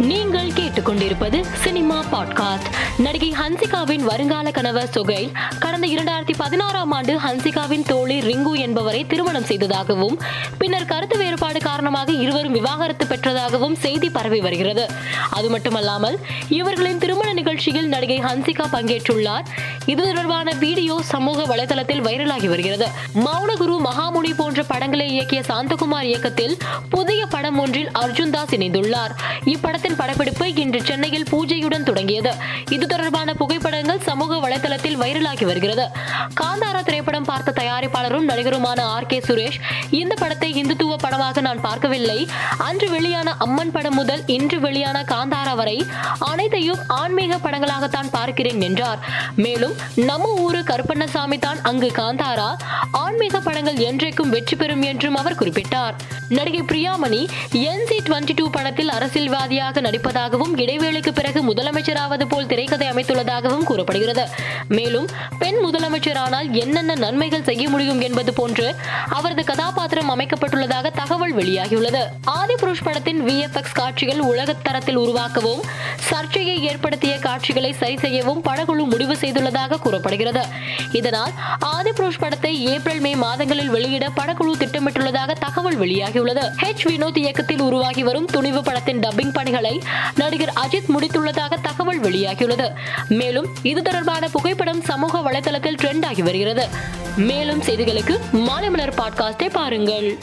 நீங்கள் கேட்டுக்கொண்டிருப்பது cinema podcast. நடிகை ஹன்சிகாவின் வருங்கால கணவர் சுகைல் கடந்த இரண்டாயிரத்தி பதினாறாம் ஆண்டு ஹன்சிகாவின் தோழி ரிங்கு என்பவரை திருமணம் செய்ததாகவும் பின்னர் கருத்து வேறுபாடு காரணமாக இருவரும் விவாகரத்து பெற்றதாகவும் செய்தி பரவி வருகிறது. அது மட்டுமல்லாமல் இவர்களின் திருமண நிகழ்ச்சியில் நடிகை ஹன்சிகா பங்கேற்றுள்ளார். இது தொடர்பான வீடியோ சமூக வலைதளத்தில் வைரலாகி வருகிறது. மௌனகுரு மகாமுனி போன்ற படங்களை இயக்கிய சாந்தகுமார் இயக்கத்தில் புதிய படம் ஒன்றில் அர்ஜுன் தாஸ் இணைந்துள்ளார். இப்படத்தின் படப்பிடிப்பு இன்று சென்னையில் பூஜையுடன் தொடங்கியது. இது தொடர்பான புகைப்படங்கள் சமூக வலைதளத்தில் வைரலாகி வருகிறது. காந்தாரா திரைப்படம் பார்த்த தயாரிப்பாளரும் நடிகருமான ஆர் கே சுரேஷ் இந்த படத்தை இந்துத்துவ படமாக நான் பார்க்கவில்லை. அன்று வெளியான அம்மன் படம் முதல் இன்று வெளியான காந்தாரா வரை அனைத்தையும் ஆன்மீக படங்களாகத்தான் பார்க்கிறேன் என்றார். மேலும் நம்ம ஊரு கருப்பண்ணசாமி தான் அங்கு காந்தாரா ஆன்மீக படங்கள் என்றைக்கும் வெற்றி பெறும் என்றும் அவர் குறிப்பிட்டார். நடிகை பிரியாமணி என்சி டுவெண்ட்டி டூ படத்தில் அரசியல்வாதியாக நடிப்பதாகவும் இடைவேளைக்கு பிறகு முதல் முதலமைச்சராவது போல் திரைக்கதை அமைத்துள்ளதாகவும் கூறப்படுகிறது. மேலும் பெண் முதலமைச்சரானால் என்னென்ன நன்மைகள் செய்ய முடியும் என்பது போன்று அவரது கதாபாத்திரம் அமைக்கப்பட்டுள்ளதாக தகவல் வெளியாகியுள்ளது. ஆதிபுருஷ் படத்தின் வி எஃப் எக்ஸ் காட்சிகள் உலகத்தரத்தில் உருவாக்கவும் சர்ச்சையை ஏற்படுத்திய காட்சிகளை சரி செய்யவும் படக்குழு முடிவு செய்துள்ளதாக கூறப்படுகிறது. இதனால் ஆதிபுருஷ் படத்தை ஏப்ரல் மே மாதங்களில் வெளியிட படக்குழு திட்டமிட்டுள்ளதாக தகவல் வெளியாகியுள்ளது. ஹெச் வினோத் இயக்கத்தில் உருவாகி வரும் துணிவு படத்தின் டப்பிங் பணிகளை நடிகர் அஜித் முடித்துள்ளதாக தகவல் வெளியாகியுள்ளது. மேலும் இது தொடர்பான புகைப்படம் சமூக வலைதளத்தில் ட்ரெண்ட் ஆகி வருகிறது. மேலும் செய்திகளுக்கு மாலை மலர் பாட்காஸ்டை பாருங்கள்.